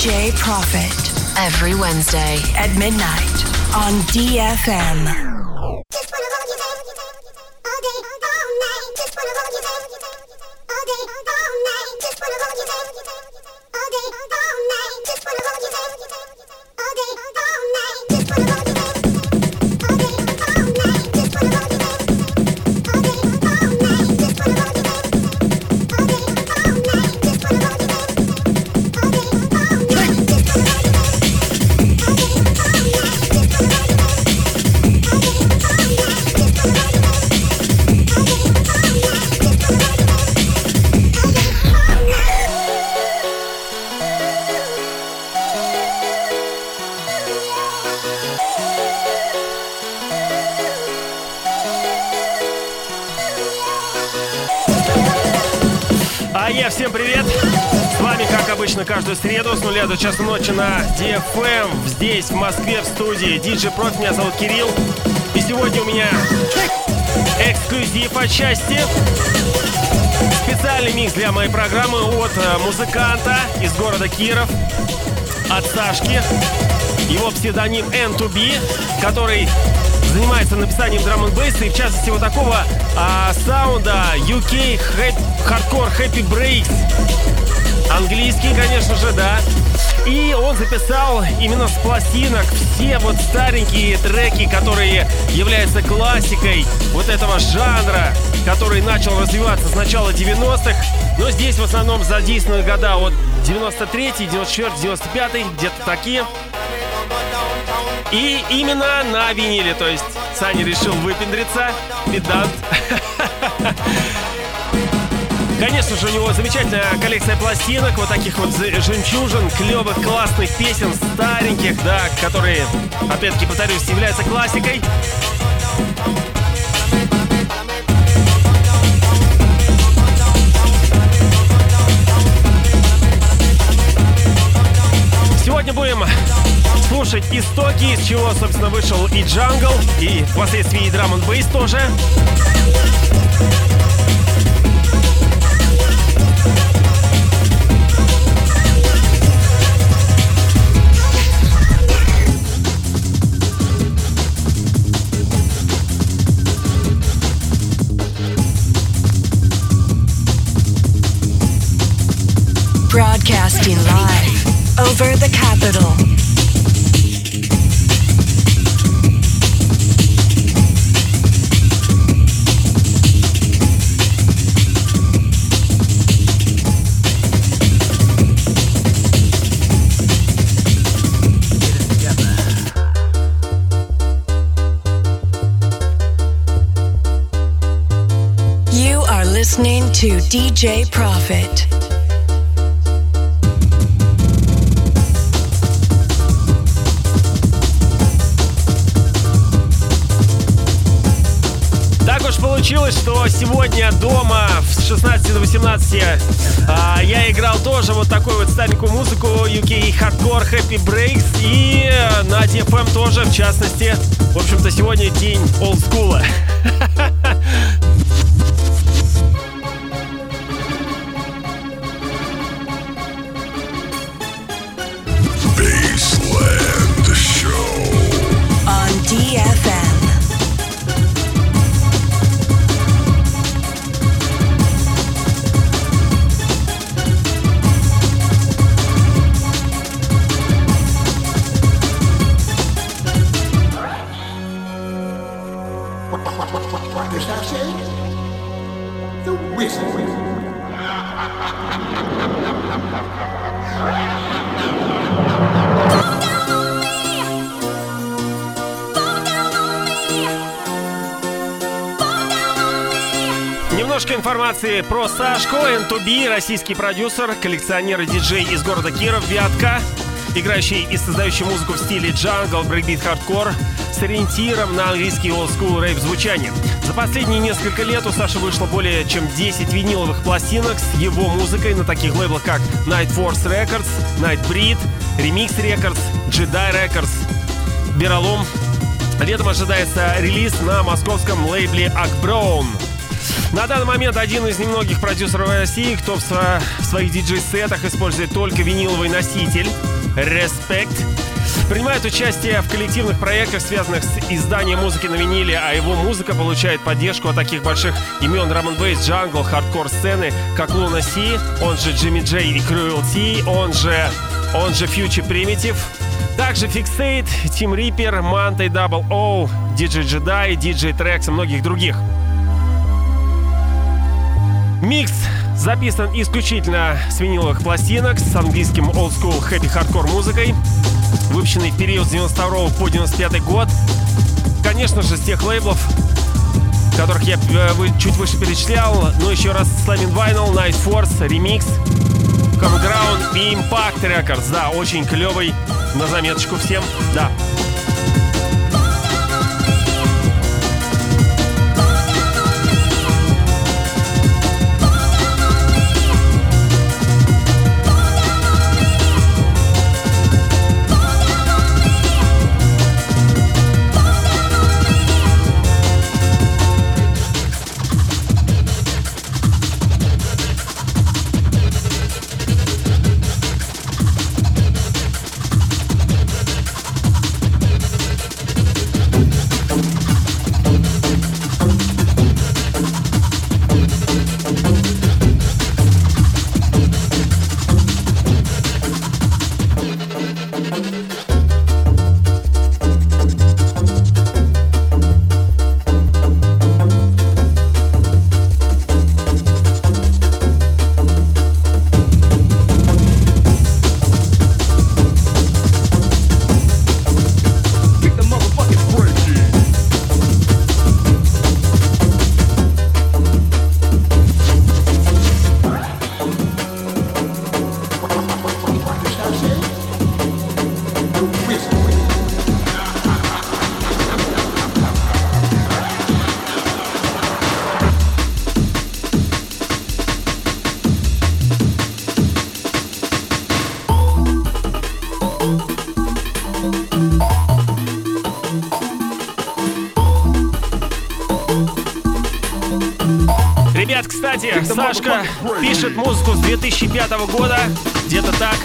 DJ Profit every Wednesday at midnight on DFM. Часа ночи на DFM. Здесь, в Москве, в студии. Диджи Проф, меня зовут Кирилл. И сегодня у меня эксклюзив отчасти. Специальный микс для моей программы от э, музыканта из города Киров, от Сашки. Его псевдоним N2B, который занимается написанием драм н и в частности вот такого а, саунда UK Hardcore Happy Breaks Английский, конечно же, да. И он записал именно с пластинок все вот старенькие треки, которые являются классикой вот этого жанра, который начал развиваться с начала 90-х. Но здесь в основном задействованы года от 93 94 95 где-то такие. И именно на виниле, то есть Саня решил выпендриться, педант. Конечно же, у него замечательная коллекция пластинок, вот таких вот жемчужин, клевых, классных песен, стареньких, да, которые, опять-таки, повторюсь, являются классикой. Сегодня будем слушать истоки, из чего, собственно, вышел и джангл, и впоследствии и драм бейс тоже. Broadcasting live over the capital. You are listening to DJ Profit. Получилось, что сегодня дома с 16 до 18 а, я играл тоже вот такую вот старенькую музыку UK Hardcore Happy Breaks и на DFM тоже, в частности. В общем-то, сегодня день олдскула. Информации про Сашку, N2B, российский продюсер, коллекционер и диджей из города Киров, Вятка, играющий и создающий музыку в стиле джангл, брейкбит, хардкор, с ориентиром на английский олдскул рейв звучание. За последние несколько лет у Саши вышло более чем 10 виниловых пластинок с его музыкой на таких лейблах, как Night Force Records, Night Breed, Remix Records, Jedi Records, Бералом. Летом ожидается релиз на московском лейбле Акброун. На данный момент один из немногих продюсеров России, кто в, в своих диджей-сетах использует только виниловый носитель. Респект. Принимает участие в коллективных проектах, связанных с изданием музыки на виниле, а его музыка получает поддержку от таких больших имен драм н бейс, джангл, хардкор сцены, как Luna-C, он же Jimmy J и Cruel T, он же, он же Future Primitive, также Fixate, Tim Reaper, Mantra, Double O, DJ Jedi, DJ Tracks и многих других. Микс записан исключительно с виниловых пластинок с английским old school happy hardcore музыкой, выпущенный в период с 92 по 95 год. Конечно же, с тех лейблов, которых я э, чуть выше перечислял, но еще раз Slamming Vinyl, Night Force, Remix, Common Ground и Impact Records. Да, очень клевый, на заметочку всем, да. Сашка пишет музыку с 2005 года, где-то так.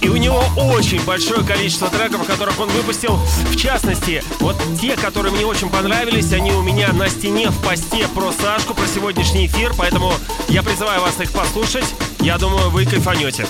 И у него очень большое количество треков, которых он выпустил. В частности, вот те, которые мне очень понравились, они у меня на стене в посте про Сашку, про сегодняшний эфир. Поэтому я призываю вас их послушать. Я думаю, вы кайфанете.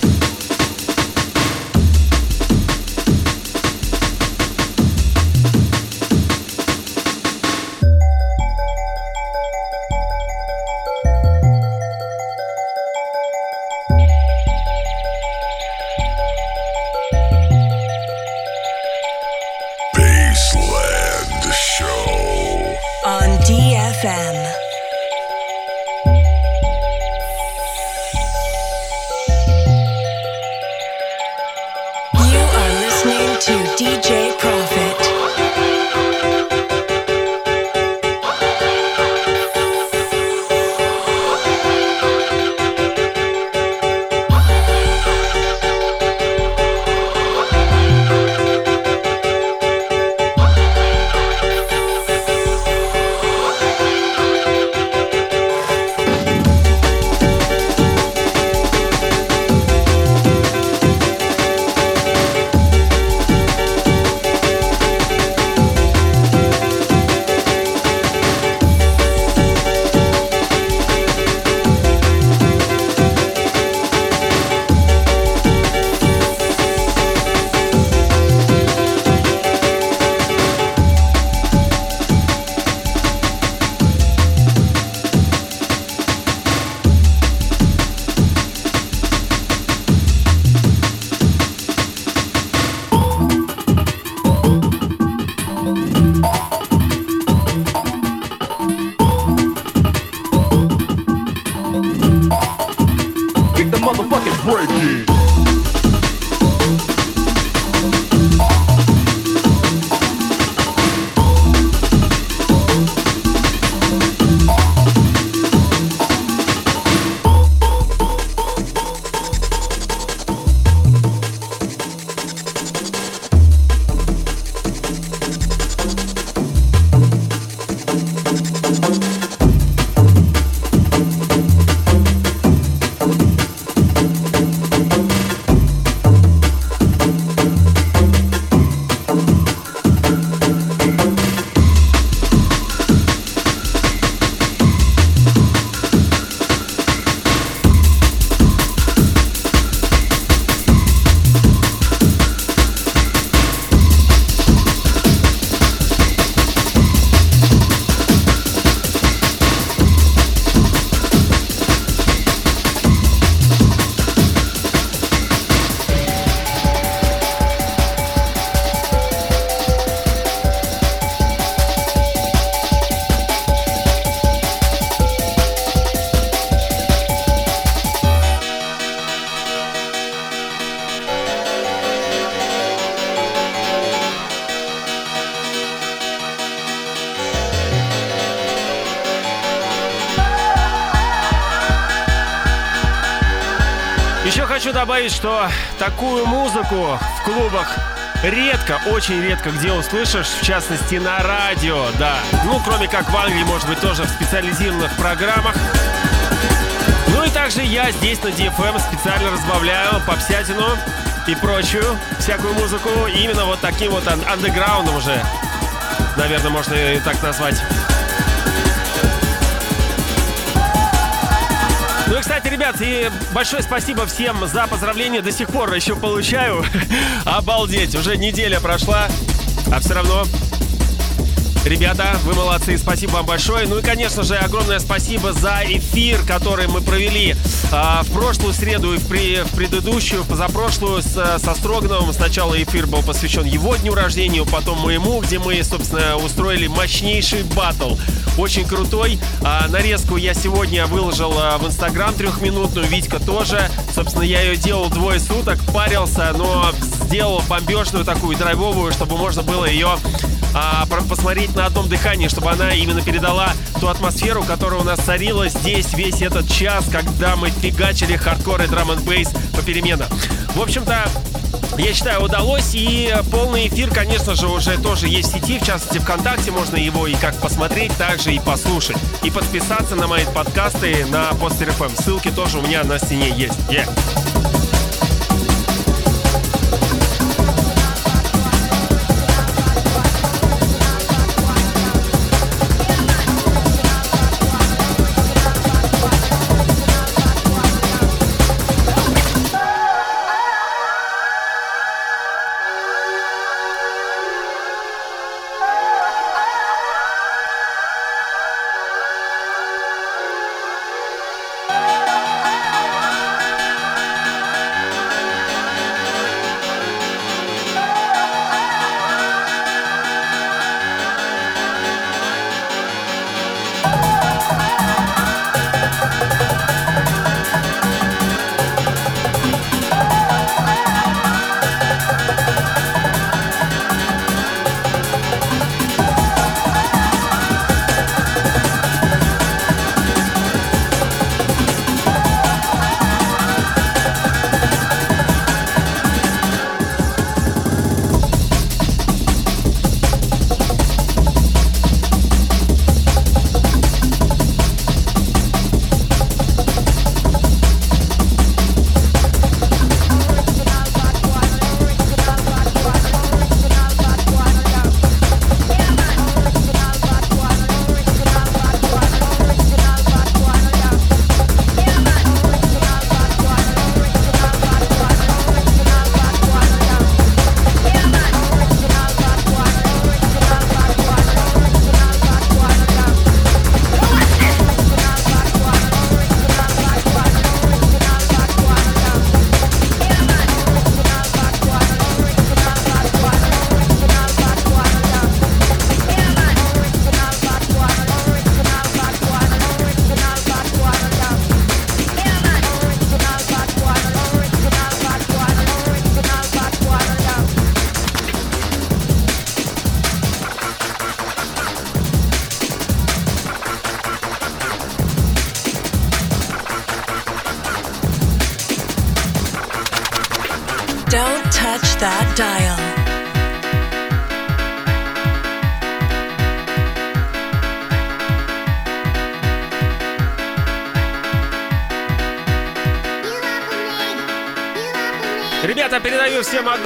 Добавить, что такую музыку в клубах редко, очень редко где услышишь, в частности на радио, да. Ну, кроме как в Англии, может быть, тоже в специализированных программах. Ну и также я здесь на DFM специально разбавляю попсятину и прочую всякую музыку именно вот таким вот ан- андеграундом уже, наверное, можно и так назвать. Ребят, и большое спасибо всем за поздравления. До сих пор еще получаю. Обалдеть, уже неделя прошла, а все равно Ребята, вы молодцы, спасибо вам большое. Ну и, конечно же, огромное спасибо за эфир, который мы провели а, в прошлую среду и в, при, в предыдущую, позапрошлую с, со Строгановым. Сначала эфир был посвящен его дню рождения, потом моему, где мы, собственно, устроили мощнейший батл. Очень крутой. А, нарезку я сегодня выложил а, в Инстаграм трехминутную, Витька тоже. Собственно, я ее делал двое суток, парился, но сделал бомбежную такую драйвовую, чтобы можно было ее а, посмотреть на одном дыхании, чтобы она именно передала ту атмосферу, которая у нас царила здесь весь этот час, когда мы фигачили хардкор и драм н бейс попеременно. В общем-то, я считаю, удалось. И полный эфир, конечно же, уже тоже есть в сети. В частности, ВКонтакте можно его и как посмотреть, также и послушать. И подписаться на мои подкасты на Постер. Ссылки тоже у меня на стене есть. Yeah.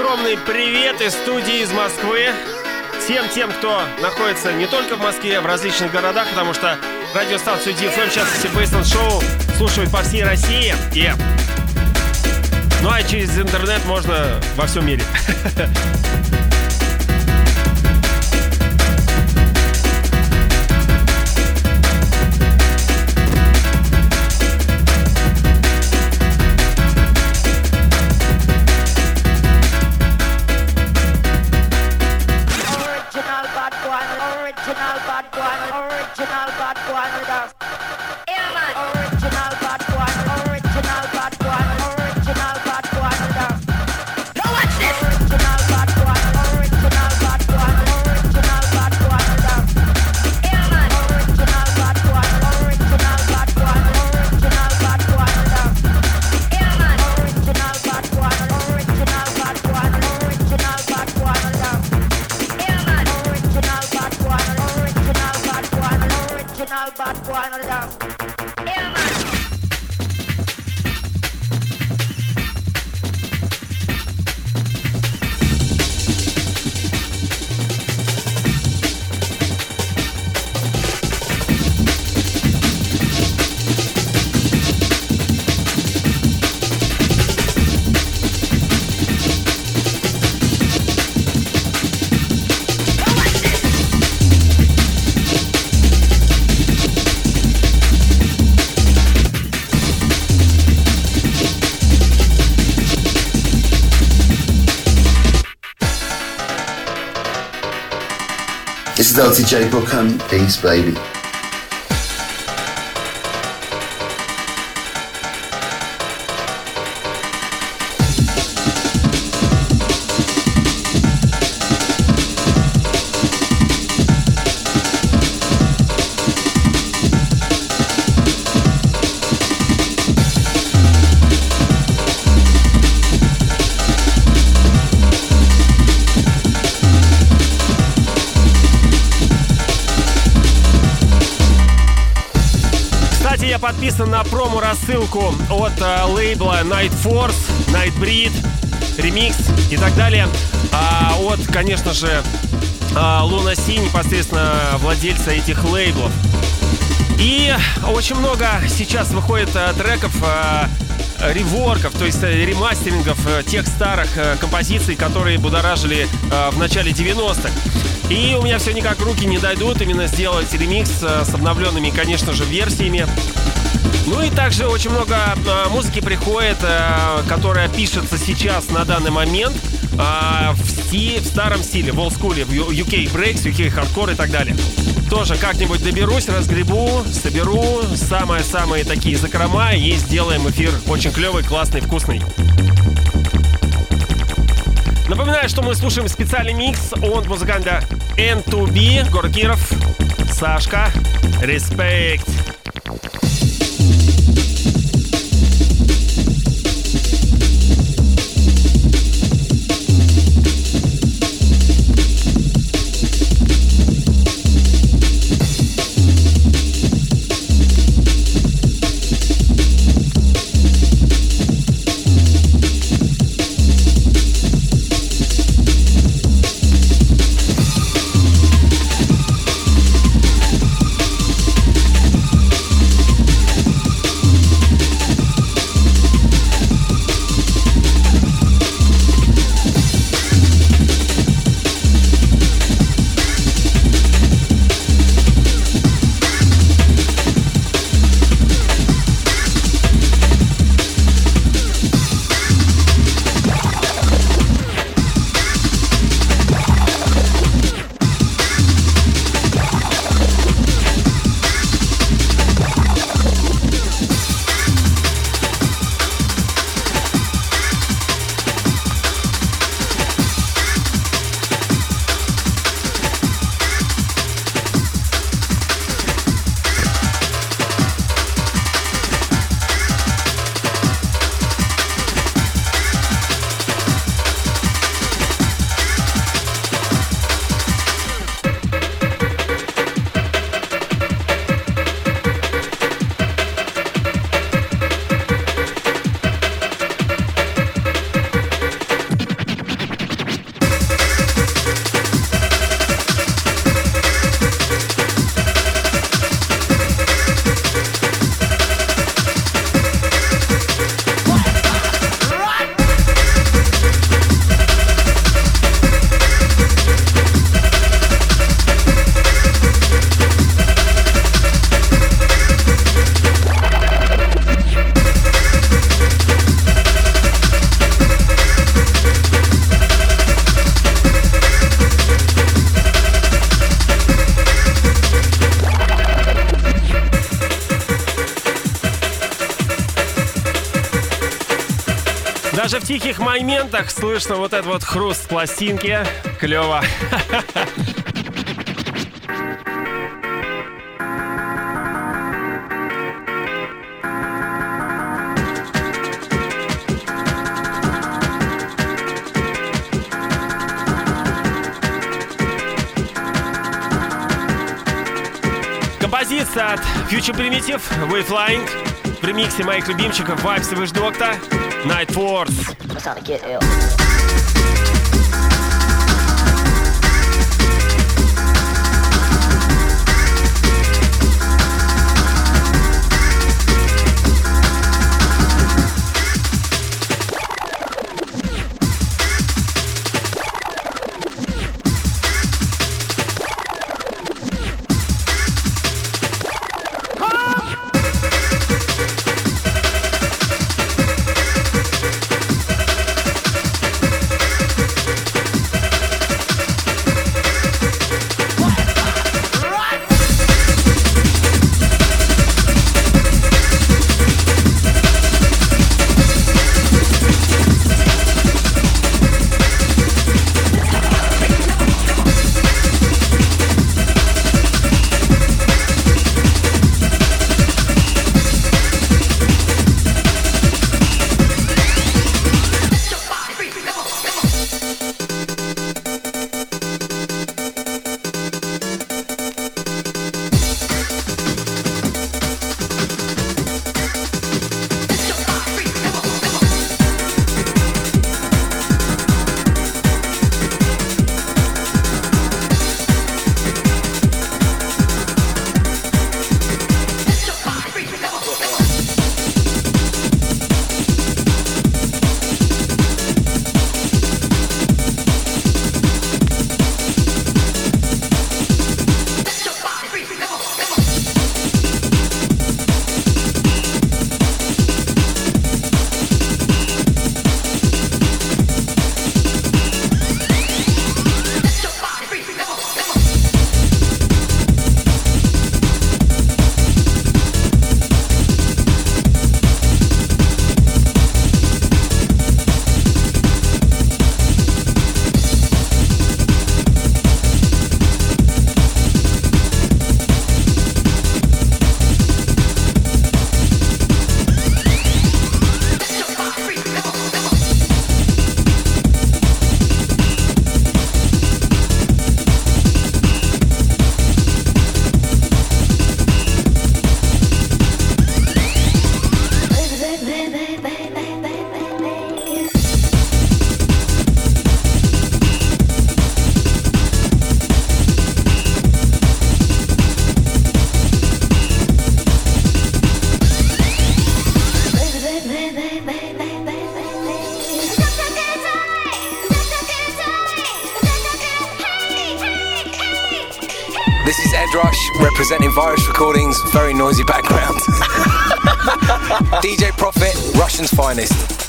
Огромный привет из студии из Москвы. Всем тем, кто находится не только в Москве, а в различных городах, потому что радиостанцию DFM, в частности, Бейсленд Шоу, слушают по всей России. И... Ну а через интернет можно во всем мире. Zelty J Brookham. Um, Peace, baby. Подписан на промо-рассылку от э, лейбла Night Force, Night Breed, Remix и так далее. А от, конечно же, э, Си, непосредственно владельца этих лейблов. И очень много сейчас выходит э, треков э, реворков, то есть э, ремастерингов э, тех старых э, композиций, которые будоражили э, в начале 90-х. И у меня все никак руки не дойдут именно сделать ремикс э, с обновленными, конечно же, версиями. Ну и также очень много э, музыки приходит, э, которая пишется сейчас на данный момент э, в, сти, в старом стиле, в олдскуле, в UK Breaks, UK Hardcore и так далее. Тоже как-нибудь доберусь, разгребу, соберу самые-самые такие закрома и сделаем эфир очень клевый, классный, вкусный. Напоминаю, что мы слушаем специальный микс от музыканта N2B, город Киров, Сашка, респект. Моментах слышно вот этот вот хруст пластинки. Клево. Композиция от Future Primitive We Flying в ремиксе моих любимчиков Vibes и Doctor Night Force. That's how to get ill. Virus Recordings. Very noisy background. DJ Profit, Russian's finest.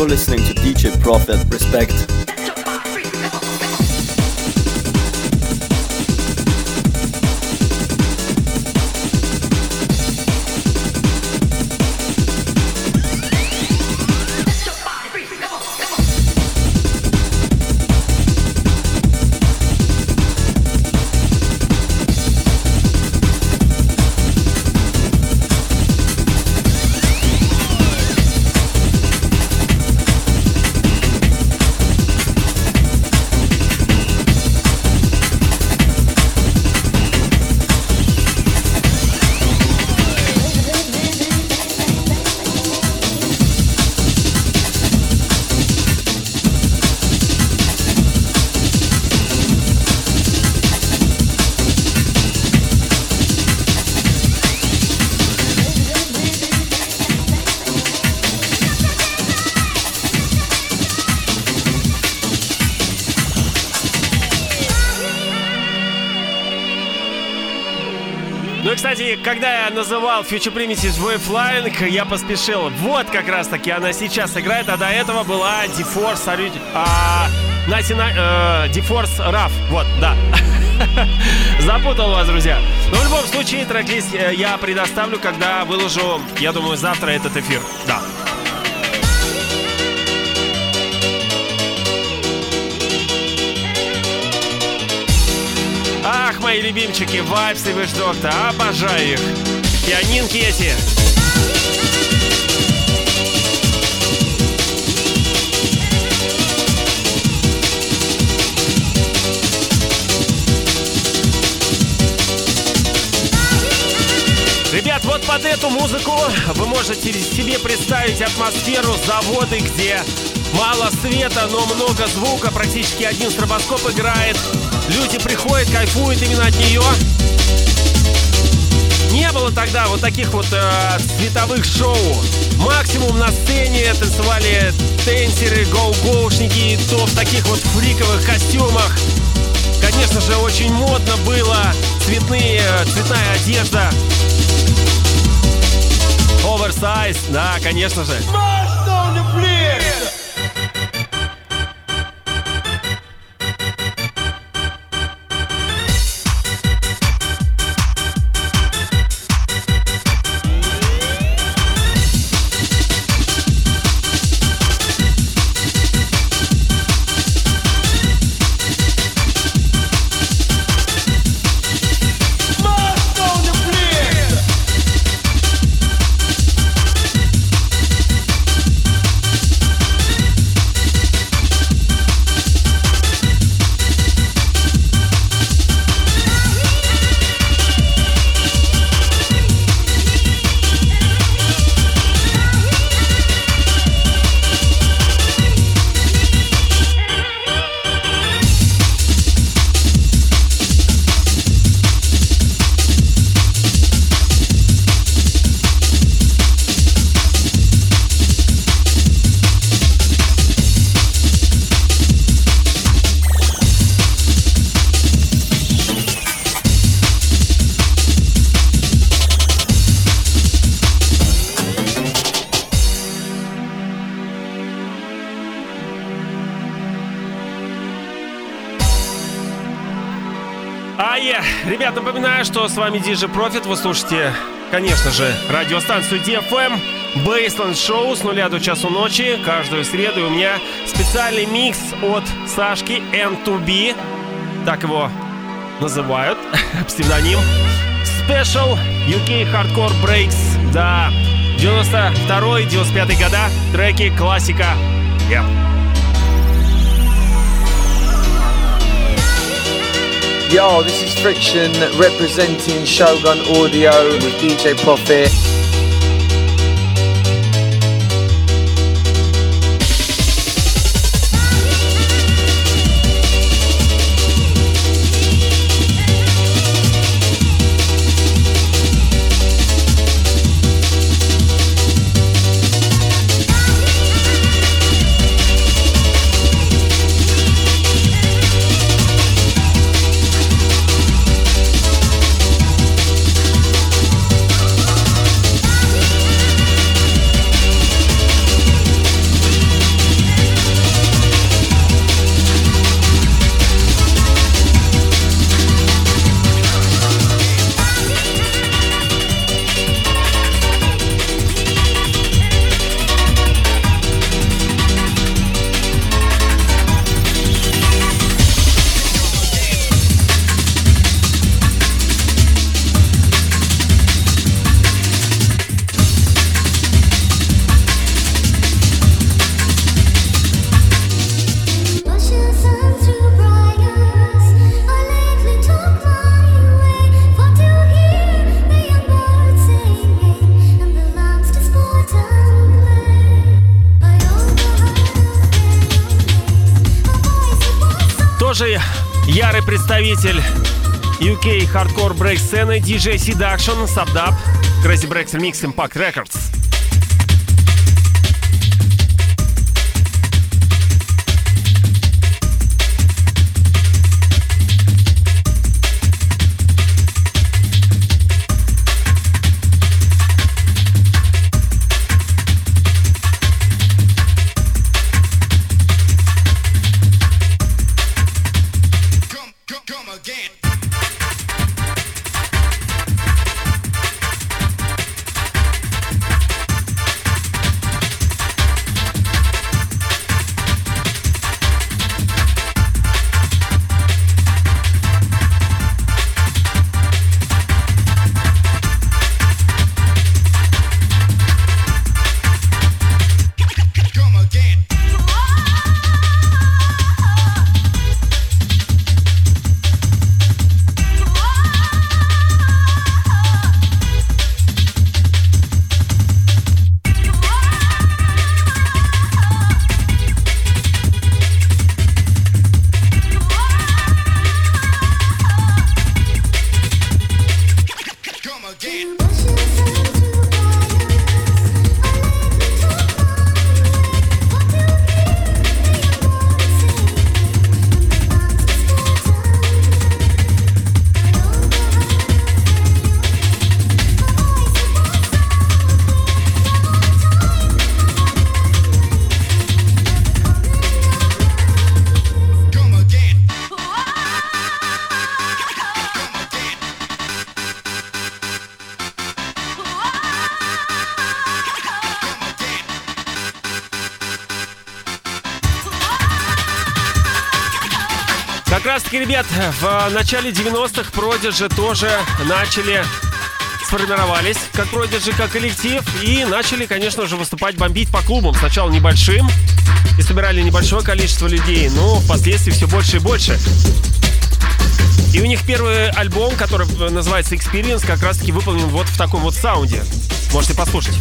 You're listening to DJ Prophet. Respect. Когда я называл Future Primitive Waveline, я поспешил. Вот как раз таки она сейчас играет, а до этого была DeForce, а, 99, э, DeForce RAF. Вот, да. Запутал вас, друзья. Но в любом случае, трек-лист э, я предоставлю, когда выложу, я думаю, завтра этот эфир. Мои любимчики, Вайпс и Виш Доктор, обожаю их. Пианинки эти. Ребят, вот под эту музыку вы можете себе представить атмосферу заводы, где мало света, но много звука, практически один стробоскоп играет. Люди приходят, кайфуют именно от нее. Не было тогда вот таких вот э, световых шоу. Максимум на сцене танцевали тенсеры, гоу-гоушники, то в таких вот фриковых костюмах. Конечно же, очень модно было. Цветные, цветная одежда. Оверсайз, да, конечно же. Ае! Ребят, напоминаю, что с вами DJ Profit. Вы слушаете, конечно же, радиостанцию DFM. Бейсленд шоу с нуля до часу ночи. Каждую среду у меня специальный микс от Сашки M2B. Так его называют. Псевдоним. Special UK Hardcore Breaks. Да, 92-95 года. Треки классика. Yeah. Yo, this is Friction representing Shogun Audio with DJ Profit. Тоже ярый представитель UK хардкор брейк сцены DJ Seduction, Subdub, Crazy Breaks Remix Impact Records. Как раз таки, ребят, в начале 90-х Продиджи тоже начали сформировались как Продиджи, как коллектив и начали, конечно же, выступать, бомбить по клубам. Сначала небольшим и собирали небольшое количество людей, но впоследствии все больше и больше. И у них первый альбом, который называется Experience, как раз таки выполнен вот в таком вот саунде. Можете послушать.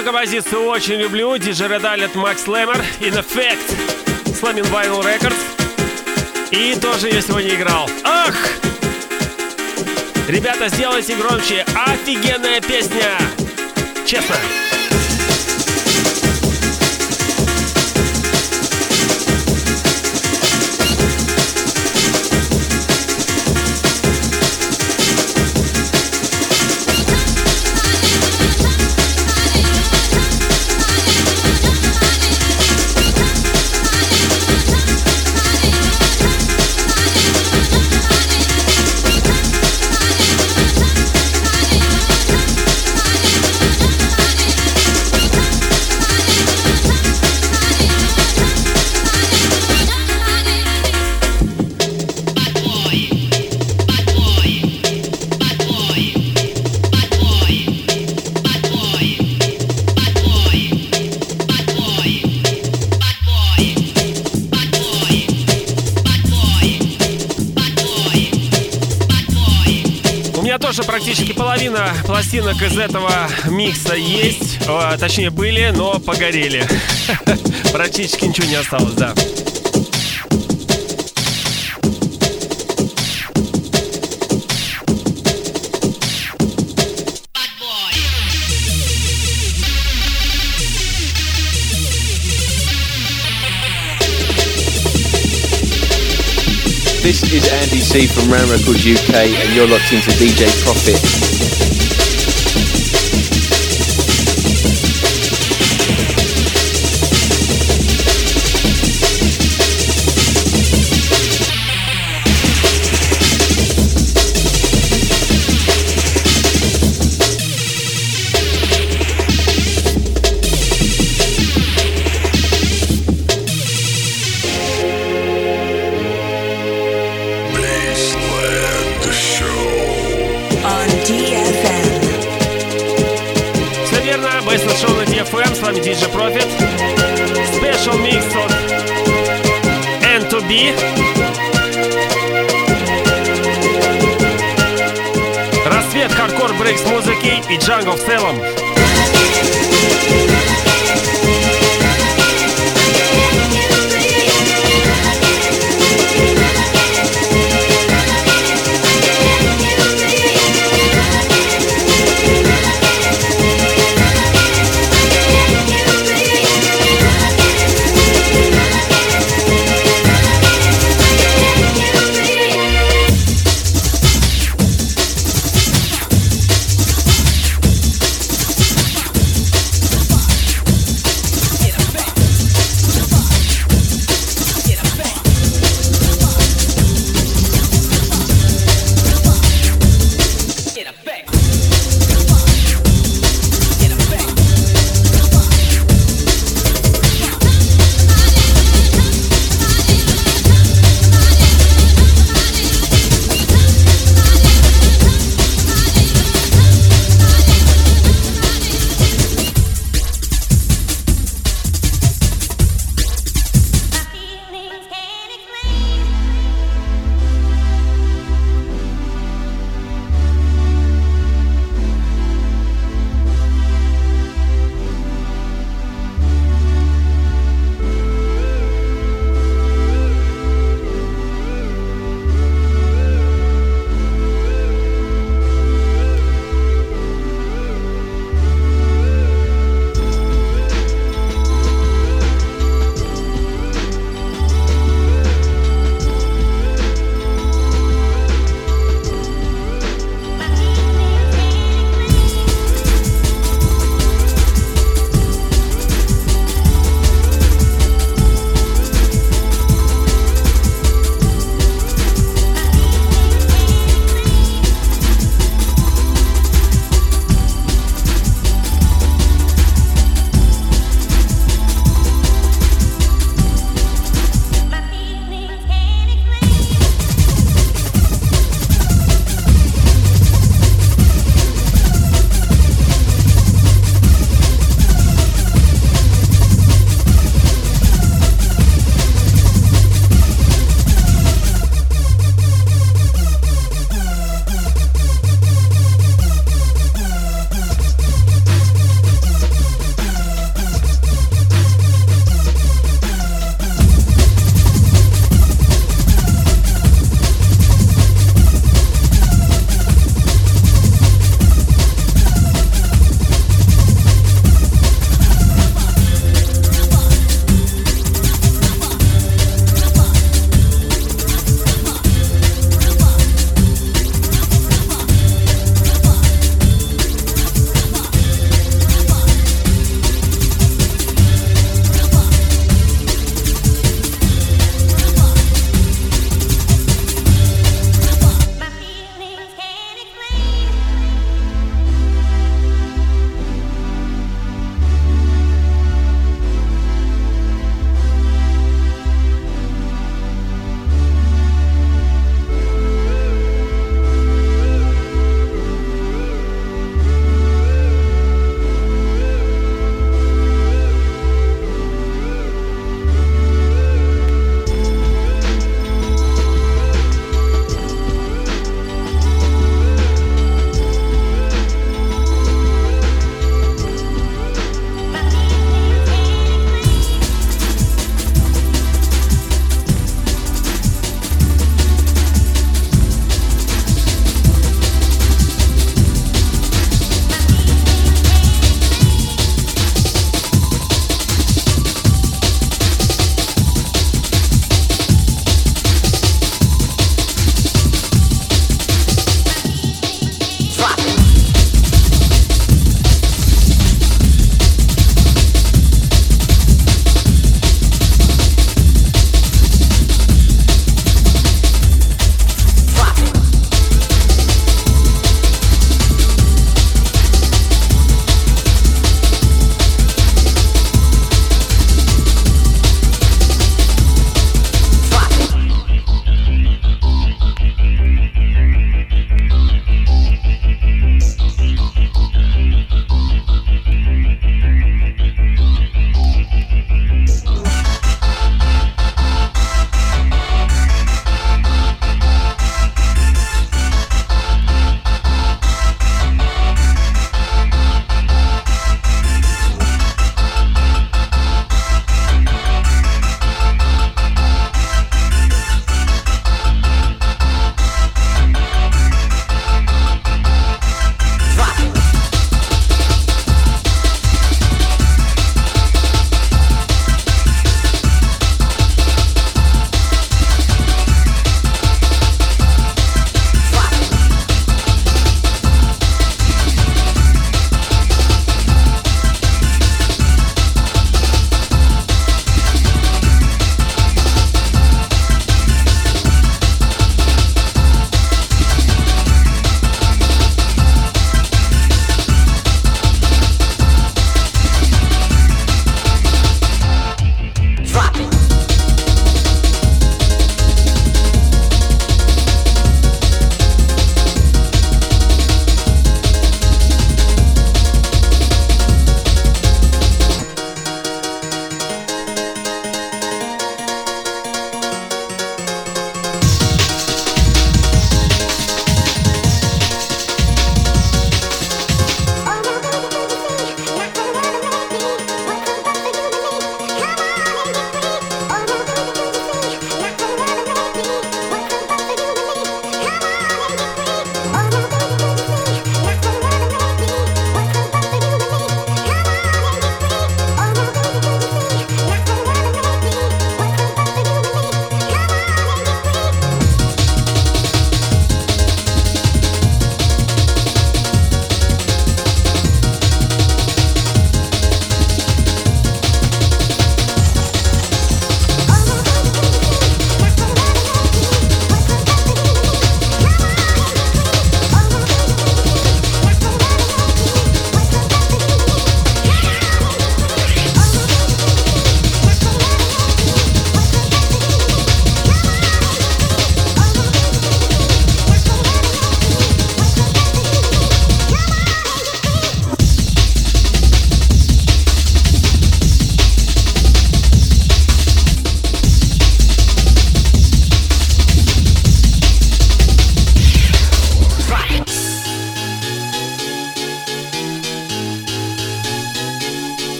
Эту композицию очень люблю. Диджей Редалет Макс Лэмер In Effect Slamming Vinyl Records. И тоже я сегодня играл. Ах! Ребята, сделайте громче. Офигенная песня. Честно. Пластинок из этого микса есть. О, точнее, были, но погорели. Практически ничего не осталось, да. This is Andy C from Ram Records UK, and you're locked into DJ Profit. Special Mix от N2B. Рассвет hardcore breaks музыки и джангл в целом.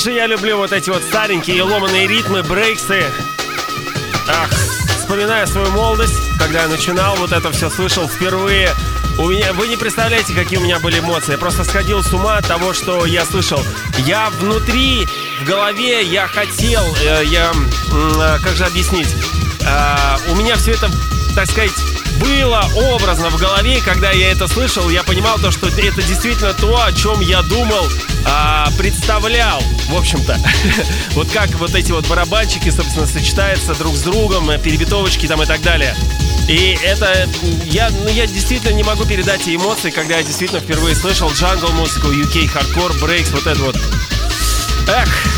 Же я люблю вот эти вот старенькие ломаные ритмы, брейксы. Ах, вспоминая свою молодость, когда я начинал вот это все слышал впервые. У меня, вы не представляете, какие у меня были эмоции. Я просто сходил с ума от того, что я слышал. Я внутри, в голове, я хотел, э, я, э, как же объяснить, э, у меня все это, так сказать, было образно в голове, когда я это слышал, я понимал то, что это действительно то, о чем я думал, а, представлял, в общем-то. вот как вот эти вот барабанчики, собственно, сочетаются друг с другом, перебитовочки там и так далее. И это, я, ну, я действительно не могу передать эти эмоции, когда я действительно впервые слышал джангл музыку, UK hardcore breaks, вот это вот. Эх,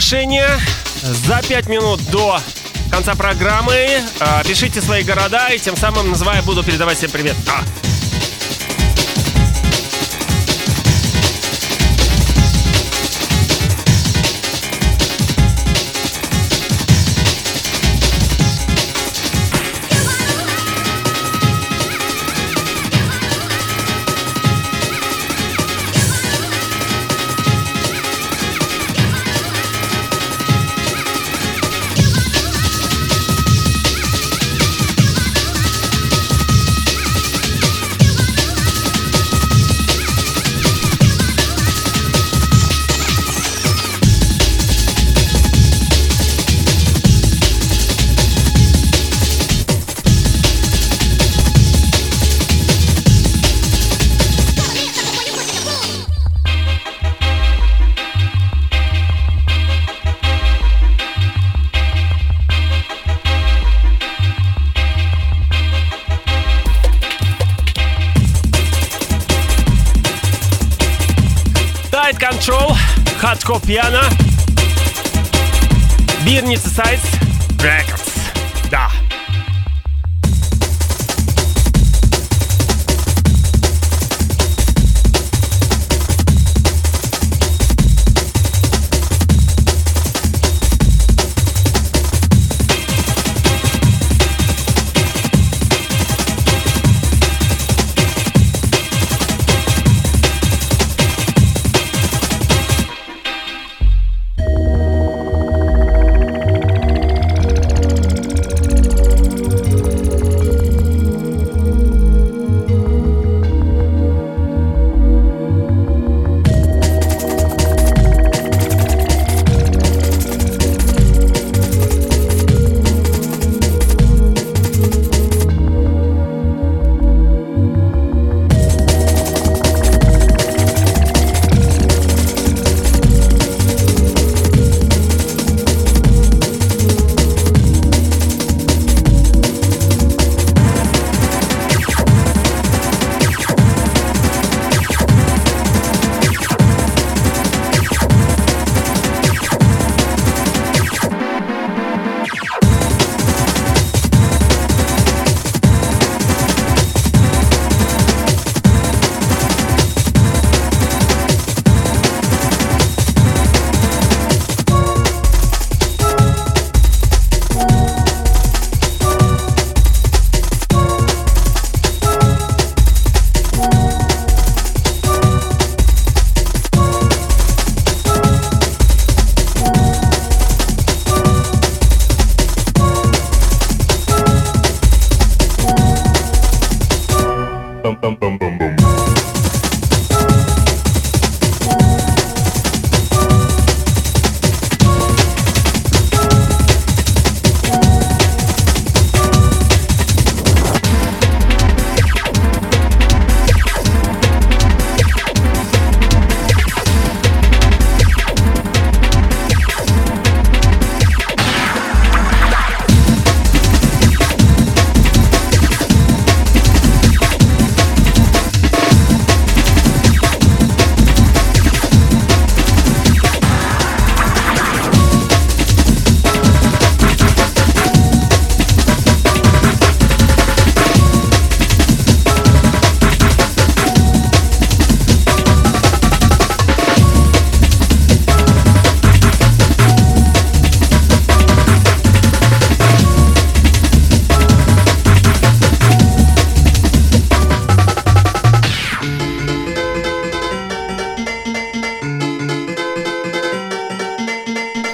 Завершение, за 5 минут до конца программы, э, пишите свои города, и тем самым, называя, буду передавать всем привет. А. Skopjana, Birnie zurzeit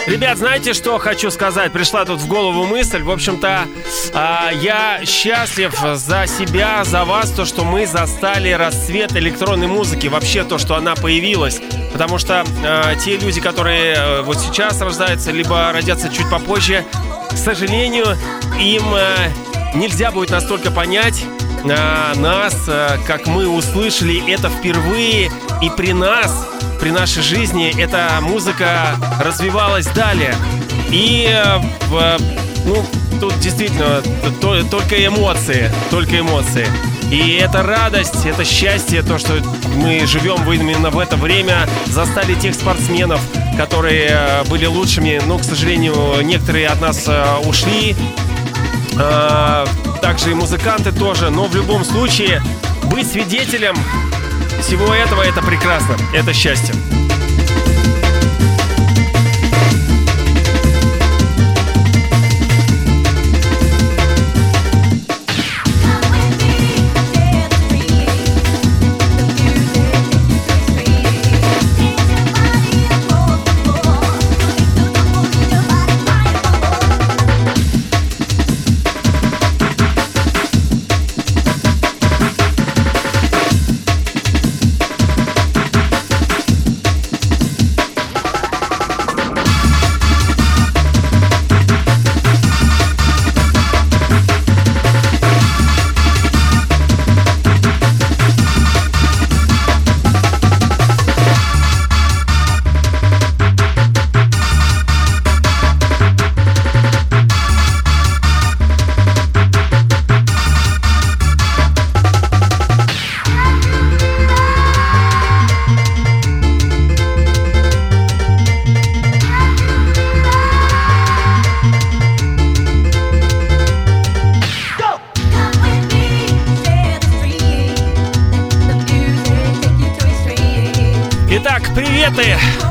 Ребят, знаете, что хочу сказать? Пришла тут в голову мысль. В общем-то, а, я счастлив за себя, за вас, то, что мы застали расцвет электронной музыки. Вообще то, что она появилась. Потому что а, те люди, которые э, вот сейчас рождаются, либо родятся чуть попозже, к сожалению, им э, нельзя будет настолько понять а, нас, а, как мы услышали это впервые, и при нас, при нашей жизни, эта музыка развивалась далее. И э, в, ну, тут действительно то, только эмоции, только эмоции. И это радость, это счастье, то, что мы живем именно в это время, застали тех спортсменов, которые э, были лучшими, но, к сожалению, некоторые от нас э, ушли. Э, также и музыканты тоже, но в любом случае быть свидетелем всего этого это прекрасно, это счастье.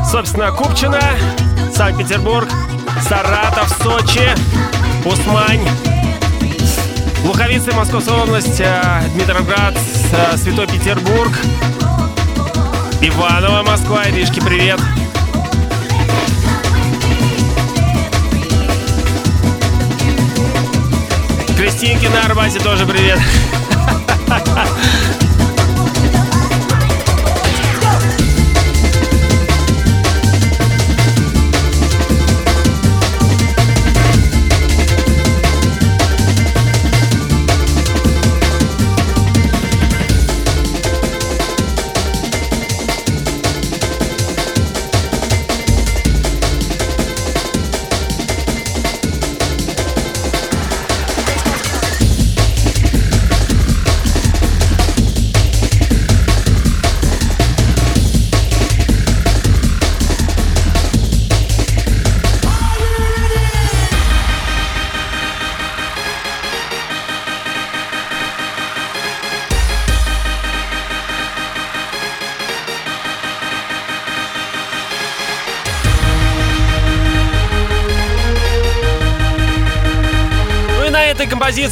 Собственно, Купчино, Санкт-Петербург, Саратов, Сочи, Усмань, Луховицы, Московская область, э, Дмитровград, э, Святой Петербург, Иваново, Москва, Иришки, привет. Кристинки на Арбате тоже привет.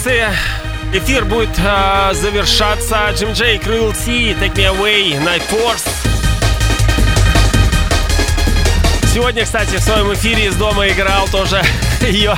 композиции эфир будет э, завершаться. Джим Джей, Крыл Си, Take Me Away, Night Force. Сегодня, кстати, в своем эфире из дома играл тоже ее.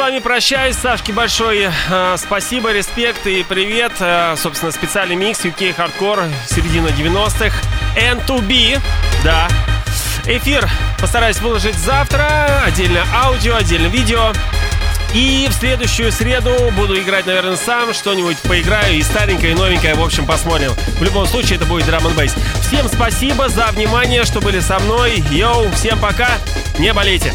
Вами прощаюсь. Сашке большой э, спасибо, респект и привет. Э, собственно, специальный микс UK Hardcore середина 90-х. N2B, да. Эфир постараюсь выложить завтра. Отдельно аудио, отдельно видео. И в следующую среду буду играть, наверное, сам, что-нибудь поиграю и старенькое, и новенькое, в общем, посмотрим. В любом случае, это будет драм бейс. Всем спасибо за внимание, что были со мной. Йоу, всем пока, не болейте.